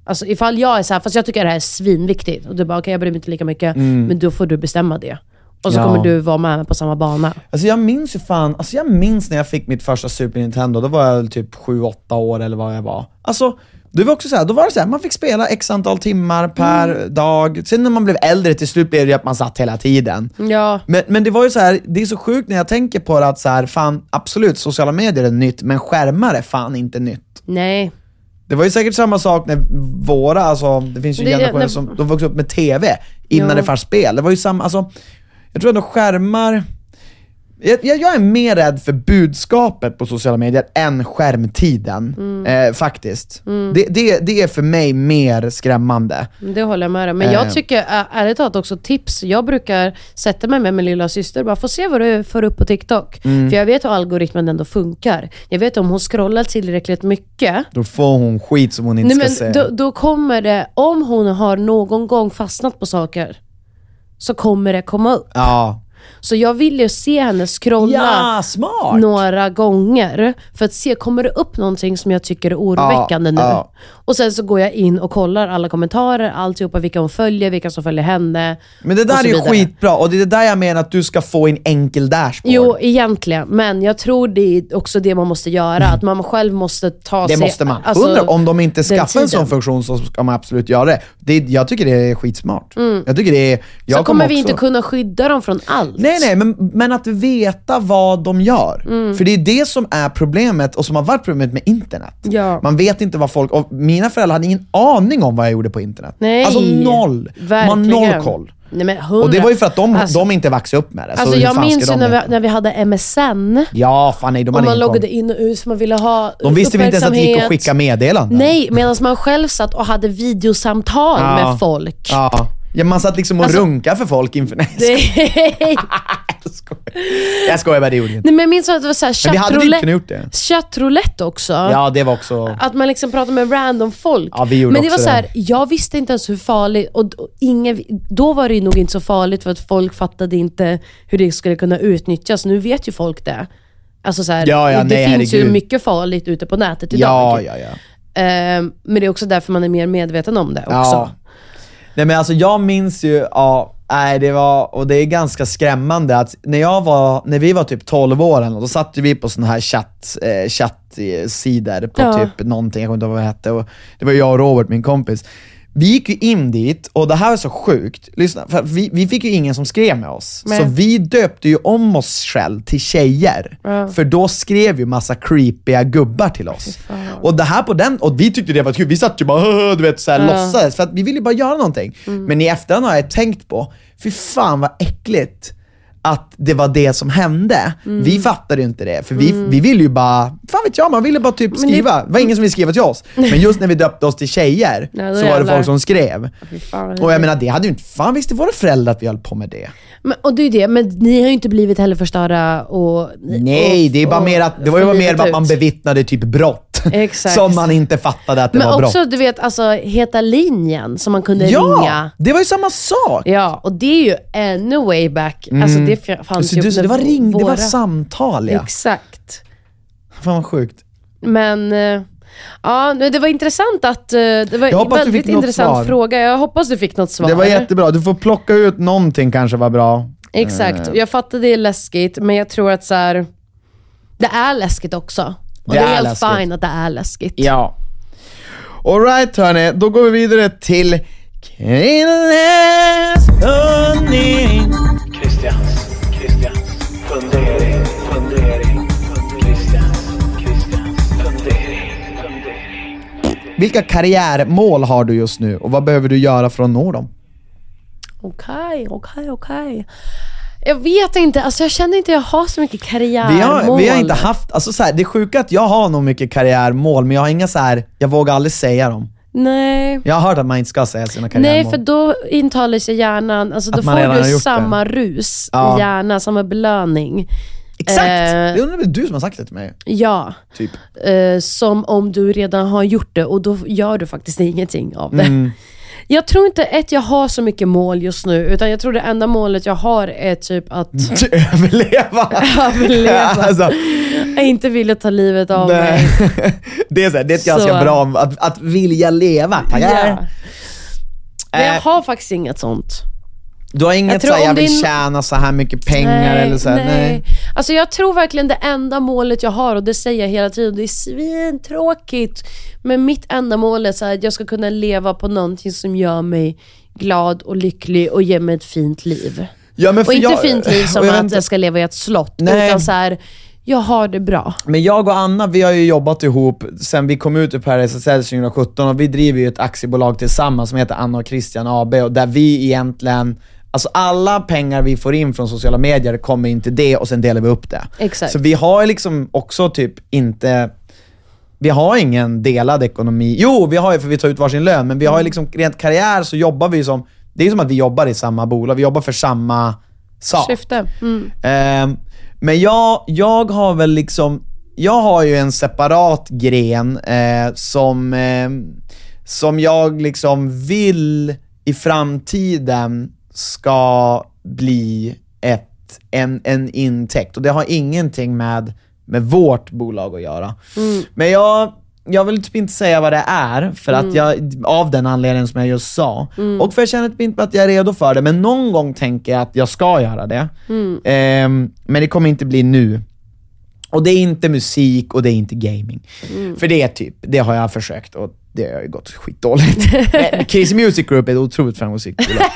Alltså ifall jag är så här, fast jag tycker det här är svinviktigt och du bara okej jag bryr mig inte lika mycket, men då får du bestämma det. Och så. Ja. kommer du vara med mig på samma bana. Alltså jag minns ju fan, alltså jag minns när jag fick mitt första Super Nintendo, då var jag typ 7-8 år eller vad jag var. Alltså, det var också så här, då var det så här, man fick spela x antal timmar per Mm. dag. Sen när man blev äldre, till slut blev det ju att man satt hela tiden. Ja, Men, men det var ju så här, det är så sjukt när jag tänker på det att så här, fan absolut, sociala medier är nytt, men skärmar är fan inte nytt. nej. Det var ju säkert samma sak när våra, alltså det finns ju Det- generationer när- som de vuxit upp med TV innan Ja. det fanns spel. Det var ju samma, alltså, jag tror ändå skärmar, jag, jag är mer rädd för budskapet på sociala medier än skärmtiden, Mm. eh, faktiskt. Det, det, det är för mig mer skrämmande. Det håller jag med dig. Men Eh. jag tycker ä- ärligt talat också tips. Jag brukar sätta mig med min lilla syster och bara få se vad du får upp på TikTok. Mm. För jag vet hur algoritmen ändå funkar. Jag vet om hon scrollar tillräckligt mycket. Då får hon skit som hon inte Nej, ska men se. då, då kommer det, om hon har någon gång fastnat på saker, så kommer det komma upp. Ja. Så jag vill ju se henne scrolla Ja, några gånger för att se, kommer det upp någonting som jag tycker är oroväckande Ja, nu? ja. Och sen så går jag in och kollar alla kommentarer, alltihopa, vilka hon följer, vilka som följer henne. Men det där är ju skitbra, och det är det där jag menar att du ska få en enkel dashboard. Jo, egentligen. Men jag tror det är också det man måste göra. Att man själv måste ta det sig... måste man. alltså, Hundra, om de inte skaffar en sån funktion så ska man absolut göra det. det jag tycker det är skitsmart. Jag tycker det är... Jag så kommer vi också- inte kunna skydda dem från allt. Nej, nej, men, men att veta vad de gör. Mm. För det är det som är problemet och som har varit problemet med internet. Ja. Man vet inte vad folk... Och mina föräldrar hade ingen aning om vad jag gjorde på internet. Nej. Alltså noll. De har Verkligen. noll koll. Nej. Och det var ju för att de, Alltså- de inte vuxit upp med det. så Alltså jag minns ju när vi, när vi hade MSN. Ja, fan nej, de Och man loggade in och ut så man ville ha De visste väl inte ens att det gick att skicka meddelanden? Nej, medan man själv satt och hade videosamtal Ja. med folk. Ja. Ja, man satt liksom och Alltså- runkade för folk inför... Nej, jag skojar. Jag skojar bara, det gjorde vi inte. nej, men jag minns att det var så här Men vi hade typ chattroulette, chattroulette också. Ja, det var också... Att man liksom pratade med random folk. Ja, vi gjorde Men det var också så här, det. jag visste inte ens hur farligt, och, och ingen, då var det ju nog inte så farligt för att folk fattade inte hur det skulle kunna utnyttjas. Nu vet ju folk det. Alltså så här, Ja, ja, det nej, finns ju herregud. mycket farligt ute på nätet idag. Ja, ja, ja. Ehm, men det är också därför man är mer medveten om det också. Ja. Nej men alltså jag minns ju, ja, nej det var, och det är ganska skrämmande att när jag var, när vi var typ 12 år eller då satt vi på såna här chatt, eh, chattsidor på Ja. typ någonting, jag kommer inte ihåg vad det hette, och det var jag och Robert, min kompis. Vi gick ju in dit, och det här är så sjukt, lyssna, för vi, vi fick ju ingen som skrev med oss. Nej. Så vi döpte ju om oss själv till tjejer, Ja. för då skrev ju massa creepiga gubbar till oss. Och det här på den, och vi tyckte det var kul, vi satt ju bara du vet såhär Ja. låtsades, för att vi ville bara göra någonting. Men i efterhand har jag tänkt på, fy fan vad äckligt att det var det som hände. Vi fattade ju inte det, för vi, vi ville ju bara, fan vet jag, man ville bara typ skriva. Det var ingen som ville skriva till oss. Men just när vi döpte oss till tjejer, då så var det folk som skrev. Fan. Och jag menar, det hade ju inte, fan visste våra föräldrar att vi höll på med det. Men, och det är ju det, men ni har ju inte blivit heller förstörda och... Nej, och, det är bara och mer att, det var ju bara mer att man bevittnade typ brott. Exakt. Som man inte fattade att det Men var också, du vet, alltså heta linjen som man kunde Ja, ringa. det var ju samma sak. Ja, och det är ju ännu way back. Alltså det f- fanns Mm. Så, ju... du, det var ring, det var våra- samtal ja. Exakt. Fan vad sjukt. Men eh, ja, det var intressant att... eh, Det var du väldigt intressant svar. fråga. Jag hoppas du fick något svar. Det var jättebra, du får plocka ut någonting kanske var bra. Exakt. Eh. Jag fattar det är läskigt, men jag tror att så här, det är läskigt också. Och Det det, är helt läskigt. fine att det är läskigt. Ja. Alright hörni, då går vi vidare till Krilles fundering. Christians, Christians fundering, fundering, Christians, Christians fundering, fundering. Vilka karriärmål har du just nu och vad behöver du göra för att nå dem? Okej, okej, okej. Jag vet inte, alltså jag känner inte att jag har så mycket karriärmål. Vi har, vi har inte haft, alltså så här, det är sjuka att jag har nog mycket karriärmål, men jag har inga så här, jag vågar aldrig säga dem. Nej. Jag har hört att man inte ska säga sina karriärmål. Nej, för då intalar sig hjärnan, alltså då Att får du samma rus Ja. i hjärnan, samma belöning. Exakt! Eh. det väl du som har sagt det till mig. Ja, Typ. eh, som om du redan har gjort det och då gör du faktiskt ingenting av det. Mm. Jag tror inte att jag har så mycket mål just nu, utan jag tror det enda målet jag har är typ att Överleva! överleva. alltså, Jag inte vill ta livet av mig. nej. det är, så här, det är ett ganska Så. bra, att, att vilja leva. Tackar! Men jag Eh, har faktiskt inget sånt. Du har inget såhär, jag vill din- tjäna så här mycket pengar eller så här, nej. Alltså jag tror verkligen det enda målet jag har, och det säger jag hela tiden, det är svintråkigt. Men mitt enda mål är så här, att jag ska kunna leva på någonting som gör mig glad och lycklig och ger mig ett fint liv. Ja, men Och inte jag- fint liv som jag att inte- jag ska leva i ett slott, Nej. utan så här, jag har det bra. Men jag och Anna, vi har ju jobbat ihop sen vi kom ut ur Paradise Hotel 2017 och vi driver ju ett aktiebolag tillsammans som heter Anna och Christian AB och där vi egentligen Alltså alla pengar vi får in från sociala medier kommer in till det och sen delar vi upp det. Exakt. Så vi har liksom också typ inte vi har ingen delad ekonomi. Jo, vi har ju för vi tar ut varsin lön, men vi har ju liksom rent karriär så jobbar vi som, det är som att vi jobbar i samma bolag, vi jobbar för samma sak. Syfte. Mm. Ehm, men jag, jag har väl liksom, jag har ju en separat gren eh, som, eh, som jag liksom vill i framtiden ska bli ett en, en intäkt och det har ingenting med, med vårt bolag att göra. Men jag, jag vill typ inte säga vad det är, för att jag, av den anledningen som jag just sa. Och för jag känner typ inte att jag är redo för det, men någon gång tänker jag att jag ska göra det. Ehm, men det kommer inte bli nu. Och det är inte musik och det är inte gaming. För det är typ, det har jag försökt och det har ju gått skitdåligt. Crazy Music Group är ett otroligt framgångsrikt bolag.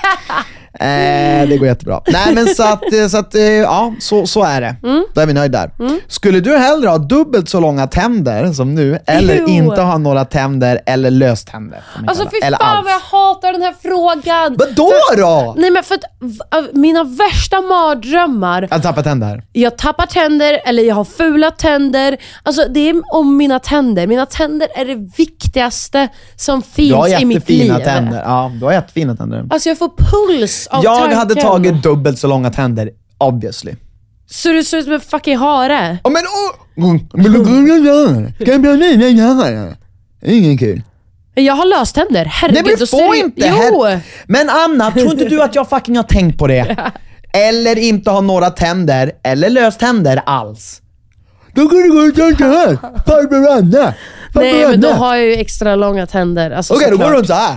Eh, det går jättebra. Nej men så att, eh, så att eh, ja, så, så är det. Då är vi nöjda där. Skulle du hellre ha dubbelt så långa tänder som nu, eller Jo. inte ha några tänder eller löständer? Alltså fy eller fan alls. vad jag hatar den här frågan. Vadå då? Nej men för att mina värsta mardrömmar, Att tappa tänder? jag tappar tänder eller jag har fula tänder. Alltså det är om mina tänder. Mina tänder är det viktigaste som Du har finns i mitt liv. jättefina tänder. Ja, du har jättefina tänder. Alltså jag får puls av Jag tanken. hade tagit dubbelt så långa tänder, obviously. Så du ser ut som en fucking hare. Oh, men oh! Det är ingen kul. Jag har löständer. Herregud. Nej men du får inte! Jo! Men Anna, tror inte du att jag fucking har tänkt på det? Eller inte ha några tänder, eller löständer alls. Då kan du gå och tänka här, farbror Anna. Farbror Nej men då har jag ju extra långa tänder. Alltså, Okej, då går du runt såhär.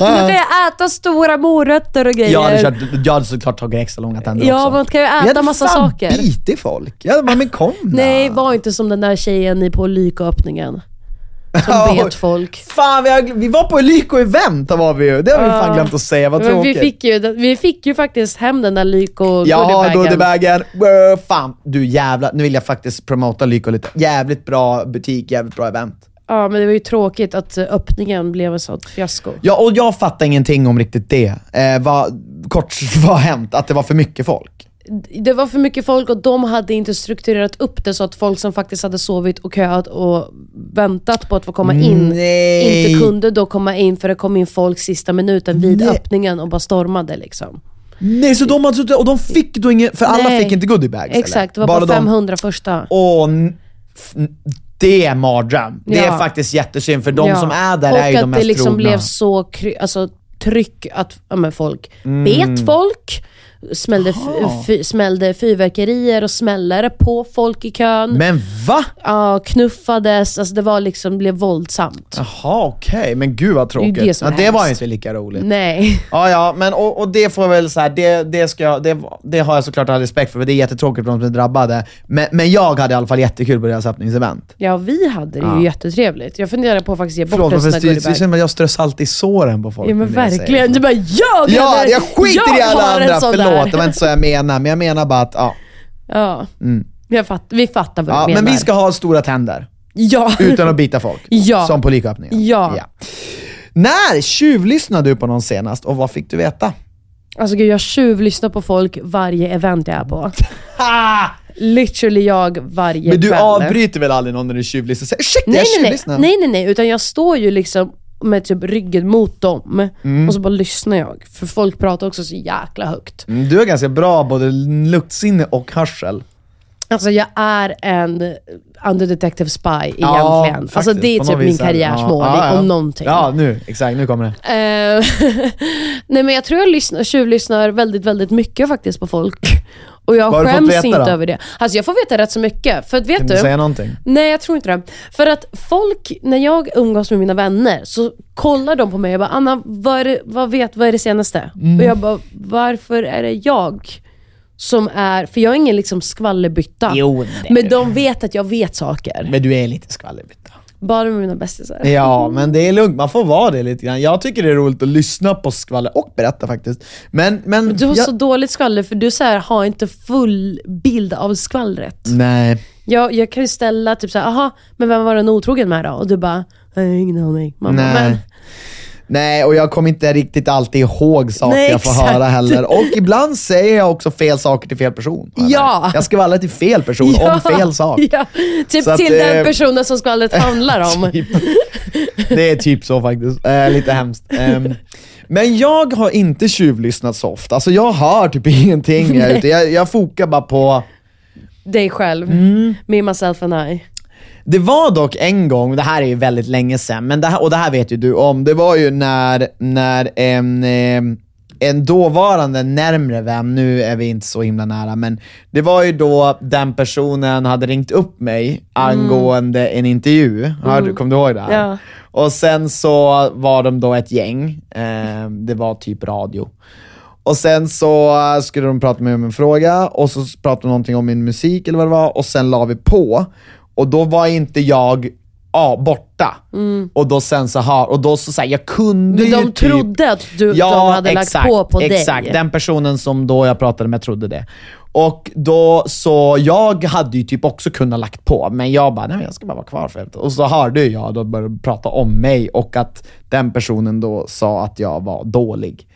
Men kan jag äta stora morötter och grejer? Jag hade, kört, jag hade såklart tagit extra långa tänder Ja, också. man kan ju Jag äta hade massa fan saker. bitit folk. Jag bara, men kom då. Nej, var inte som den där tjejen i på Lyko-öppningen. Som Ja, bet folk. Fan, vi, har, vi var på Lyko-event, var vi ju. Det har vi fan glömt att säga, vad Men vi, tråkigt. fick ju, vi fick ju faktiskt hem den där Lyko Ja, goodiebagen. Fan, du jävlar. Nu vill jag faktiskt promota Lyko lite. Jävligt bra butik, jävligt bra event. Ja, men det var ju tråkigt att öppningen blev ett sånt fiasko. Ja, och jag fattar ingenting om riktigt det. Eh, vad, kort, vad har hänt? Att det var för mycket folk? Det var för mycket folk och de hade inte strukturerat upp det så att folk som faktiskt hade sovit och köat och väntat på att få komma in Nej. inte kunde då komma in för det kom in folk sista minuten vid Nej. öppningen och bara stormade liksom. Nej, så de hade suttit, och de fick då inget, för alla Nej. fick inte goodiebags Exakt, det var bara de- 500 första. Åh, n- f- n- det är mardröm. Det är Ja. faktiskt jättesynd, för de Ja. som är där och är ju att de mest det liksom trogna. blev så kry- alltså, tryck att ja, men folk Mm. bet folk, smällde, f- smällde fyrverkerier och smällare på folk i kön. Men va? Ja, knuffades, alltså det var liksom, blev våldsamt. Jaha, okej. Men gud vad tråkigt. Det är det som ja, är det var ju hemskt. inte lika roligt. Nej. Ja, ja, men och, och det får jag väl så här, det, det, ska jag, det, det har jag såklart all respekt för, för det är jättetråkigt för de som är drabbade. Men, men jag hade i alla fall jättekul på deras öppningsevent. Ja, vi hade det ju Ja. jättetrevligt. Jag funderar på att faktiskt ge bort Förlåt, en sån varför här det, det goodiebag. känns som att jag strör salt i såren på folk. Ja men när jag säger verkligen. Du bara jag Ja, hade- jag skiter i alla har en andra, sån förlåt. Det var inte så jag menade, men jag menar bara att, ja. Ja, jag fatt, vi fattar vad ja du menar. men vi ska ha stora tänder, Ja. utan att bita folk. Ja. Som på lycköppningen. Ja. När tjuvlyssnade du på någon senast och vad fick du veta? Alltså gud, jag tjuvlyssnar på folk varje event jag är på. Literally jag varje Men du kväll. avbryter väl aldrig någon när du tjuvlyssnar? Ursäkta, nej, jag nej, nej, tjuvlyssnar. nej, nej, nej, utan jag står ju liksom med typ ryggen mot dem Mm. och så bara lyssnar jag. För folk pratar också så jäkla högt. Mm, Du är ganska bra både luktsinne och hörsel. Alltså jag är en underdetective spy egentligen. Ja, alltså det är typ min karriärsmål, Ja, ja, ja. om någonting. Ja, nu. Exakt, nu kommer det. Eh, Nej men jag tror jag lyssnar, tjuvlyssnar väldigt, väldigt mycket faktiskt på folk. Och jag Vad skäms veta inte då? över det. Alltså jag får veta rätt så mycket. För att vet Kan du? du säga någonting? Nej jag tror inte det. För att folk, när jag umgås med mina vänner så kollar de på mig och bara Anna, vad, är det, vad, vet, vad är det senaste? Mm. Och jag bara, varför är det jag som är, för jag är ingen liksom skvallerbytta. Jo, men de vet att jag vet saker. Men du är lite skvallerbytta. Bara med mina bästisar. Ja, men det är lugnt. Man får vara det lite grann. Jag tycker det är roligt att lyssna på skvaller och berätta faktiskt. Men, men... Du har jag- så dåligt skvaller för du så här, har inte full bild av skvallret. Nej. Jag, jag kan ju ställa typ såhär, aha, men vem var den otrogen med då? Och du bara, jag har ingen aning. Bara, Nej. men, Nej, och jag kommer inte riktigt alltid ihåg saker Nej, jag får exakt. höra heller. Och ibland säger jag också fel saker till fel person. Ja. Jag skvallrar till fel person om fel sak. Ja, typ Så att, till den eh, personen som skvallret handlar om. Typ. Det är typ så faktiskt. Eh, lite hemskt. Ehm, men jag har inte tjuvlyssnat så ofta. Alltså jag hör typ ingenting. Jag, jag, jag fokar bara på... Dig själv. Mm. Me, myself and I. Det var dock en gång, det här är ju väldigt länge sedan, men det här, och det här vet ju du om, det var ju när, när en, em, en dåvarande närmre vän, nu är vi inte så himla nära, men det var ju då den personen hade ringt upp mig angående en intervju. Hörde, Kommer du ihåg det? Här? Ja. Och sen så var de då ett gäng, eh, det var typ radio. Och sen så eh, skulle de prata med mig om en fråga, och så pratade de någonting om min musik eller vad det var, och sen la vi på. Och då var inte jag ja, borta. Och då sen så har, och då så, så här, jag kunde Men ju de typ, trodde att du, de hade lagt på på exakt. dig. Den personen som då jag pratade med trodde det. Och då så, jag hade ju typ också kunnat lagt på, men jag bara, nej men jag ska bara vara kvar för. Och så hörde jag då började prata om mig och att den personen då sa att jag var dålig.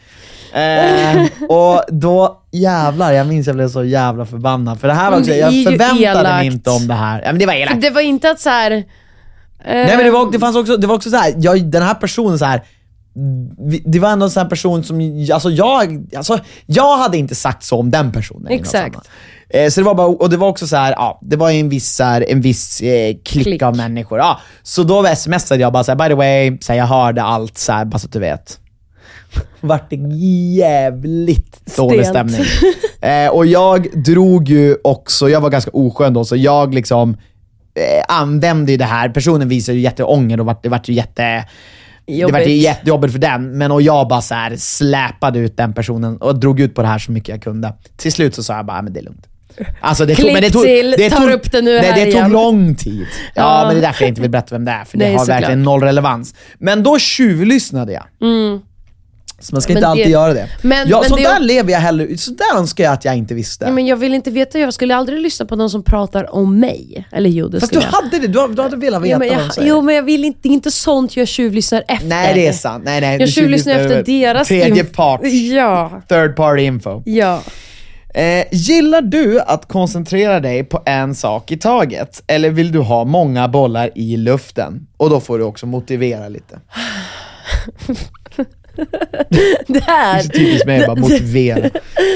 Eh, och då jävlar, jag minns jag blev så jävla förbannad. För det här var också, jag förväntade mig elakt. inte om det här. Ja, men det var elakt. det var inte att så här. eh, Nej men det var, det fanns också, det var också så här, jag, den här personen så här. Det var ändå en sån person som, alltså jag, alltså jag hade inte sagt så om den personen. Exakt. Eh, Så det var bara, och det var också så här, ja, det var en viss, här, en viss eh, klick, Klick. av människor. Ja, så då smsade jag bara så här, by the way, så här, jag hörde allt så bara så att du vet. Vart det jävligt dålig Stelt. stämning. Eh, och jag drog ju också, jag var ganska oskön då, så jag liksom eh, använde ju det här. Personen visade ju jätteånger och vart, det vart ju jätte... Det vart ju Jobbigt. jättejobbigt för den, men och jag bara så här släpade ut den personen och drog ut på det här så mycket jag kunde. Till slut så sa jag bara, "Ja, men det är lugnt. Alltså det tog, Klipp men det tog, till, det tar tog, upp det nu nej, här det tog igen. lång tid. Ja, Ja. men det är därför jag inte vill berätta vem det är, för det Nej, har verkligen noll relevans. Men då tjuvlyssnade jag. Så man ska Men inte alltid det- göra det. men- ja, men sånt det- där lever jag hellre, så där önskar jag att jag inte visste. Ja, men jag vill inte veta, jag skulle aldrig lyssna på någon som pratar om mig. Eller jo, det Fast du jag. hade det, du, du hade velat veta de jag, jo men jag vill inte, det är inte sånt jag tjuvlyssnar efter. Nej det är sant. Nej, nej, Jag tjuvlyssnar efter deras Tredje part, Ja, third party info. ja. Eh, gillar du att koncentrera dig på en sak i taget? Eller vill du ha många bollar i luften? Och då får du också motivera lite. Det Det är här. typiskt mig, bara motivera.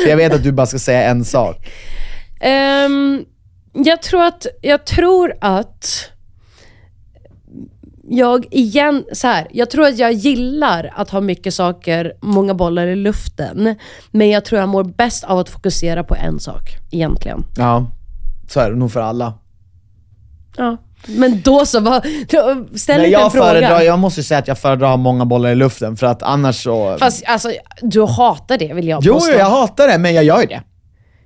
Så jag vet att du bara ska säga en sak. Ehm, jag tror att, jag tror att jag igen, så här, jag tror att jag gillar att ha mycket saker, många bollar i luften. Men jag tror jag mår bäst av att fokusera på en sak, egentligen. Ja, så är det nog för alla. Ja. Men då så, vad, ställ Nej, inte en jag, fråga. föredrar, jag måste säga att jag föredrar att ha många bollar i luften, för att annars så... Fast alltså, du hatar det vill jag jo, påstå. jag hatar det, men jag gör ju det.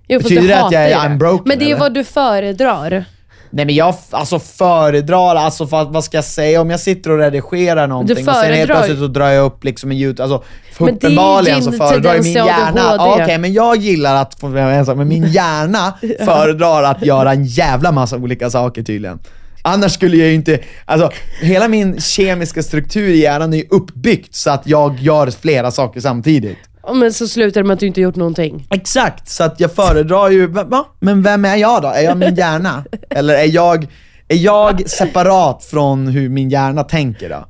Jo, Betyder det att jag är det. unbroken, Men det är eller? vad du föredrar. Nej men jag alltså föredrar, alltså för, vad ska jag säga, om jag sitter och redigerar någonting och sen helt plötsligt så drar jag upp liksom en ljud, alltså uppenbarligen så föredrar min hjärna, ja, okej men jag gillar att få en sak, men min hjärna föredrar att göra en jävla massa olika saker tydligen. Annars skulle jag ju inte, alltså hela min kemiska struktur i hjärnan är ju uppbyggt så att jag gör flera saker samtidigt. Ja, Men så slutar det med att du inte gjort någonting. Exakt, så att jag föredrar ju, va? va? Men vem är jag då? Är jag min hjärna? Eller är jag, är jag separat från hur min hjärna tänker då?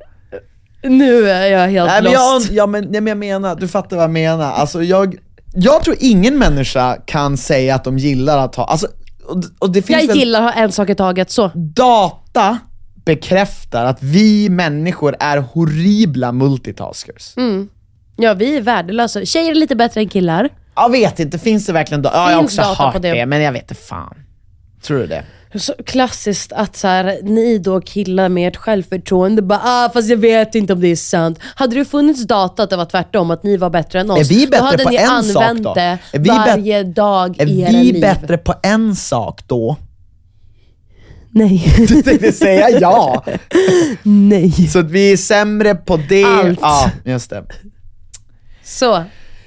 Nu är jag helt Nej men, jag, lost. ja, men, nej, men jag menar, du fattar vad jag menar. Alltså jag, jag tror ingen människa kan säga att de gillar att ha, alltså, och, och det finns Jag gillar att ha en sak i taget, så. data bekräftar att vi människor är horribla multitaskers. Mm. Ja, vi är värdelösa. Tjejer är lite bättre än killar. Jag vet inte, finns det verkligen data? Ja, jag har också hört det. det. men jag vet inte fan. Tror du det? Så klassiskt att så här, ni då killar med ert självförtroende bara ah fast jag vet inte om det är sant. Hade det funnits data att det var tvärtom, att ni var bättre än oss, Är vi bättre då hade på ni en sak använt då? det Är vi varje dag Är i era vi liv. bättre på en sak då? Nej. Du tänkte säga ja. Nej. Så att vi är sämre på det. Allt. Ja, just det. Så.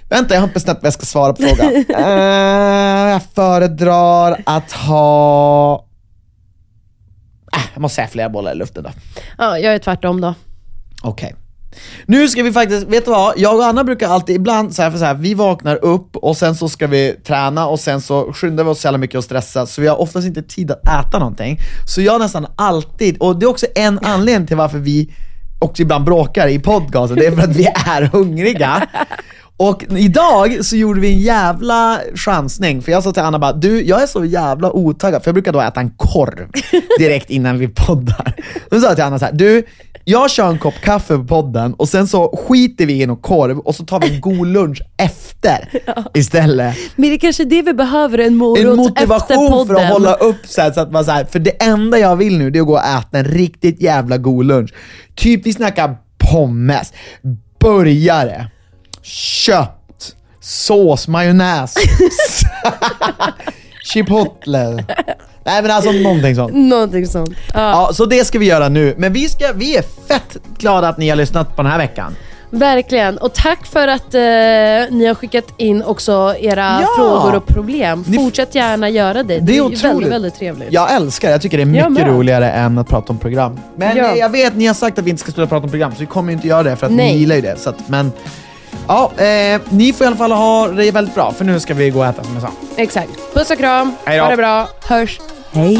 Vänta, jag har inte bestämt vad jag ska svara på frågan. Eh, jag föredrar att ha... Äh, jag måste säga flera bollar i luften då. Ja, jag är tvärtom då. Okej. Nu ska vi faktiskt, vet du vad? Jag och Anna brukar alltid, ibland så här, för så här, vi vaknar upp och sen så ska vi träna och sen så skyndar vi oss så jävla mycket och stressar så vi har oftast inte tid att äta någonting. Så jag nästan alltid, och det är också en anledning till varför vi också ibland bråkar i podcasten, det är för att vi är hungriga. Och idag så gjorde vi en jävla chansning, för jag sa till Anna bara, du jag är så jävla otaggad, för jag brukar då äta en korv direkt innan vi poddar. Då sa jag till Anna så här, du jag kör en kopp kaffe på podden och sen så skiter vi i en korv och så tar vi en god lunch efter istället. Men det är kanske är det vi behöver, en morot En efter motivation podden. för att hålla upp så, här, så att man så här, för det enda jag vill nu det är att gå och äta en riktigt jävla god lunch. Typ vi snackar pommes, burgare, kött, sås, majonnäs, chipotle. Nej men alltså någonting sånt. Någonting sånt. Ja, Ja, så det ska vi göra nu. Men vi, ska, vi är fett glada att ni har lyssnat på den här veckan. Verkligen. Och tack för att eh, ni har skickat in också era Ja! frågor och problem. Fortsätt gärna göra det. Det är är otroligt. väldigt, väldigt trevligt. Jag älskar det, jag tycker det är mycket roligare än att prata om program. Men Ja. jag vet, ni har sagt att vi inte ska sluta prata om program, så vi kommer inte göra det för att Nej. ni gillar ju det. Så att, men ja, eh, ni får i alla fall ha det väldigt bra, för nu ska vi gå och äta som jag sa. Exakt. Puss och kram. Hej då. Ha det bra. Hörs. Hej.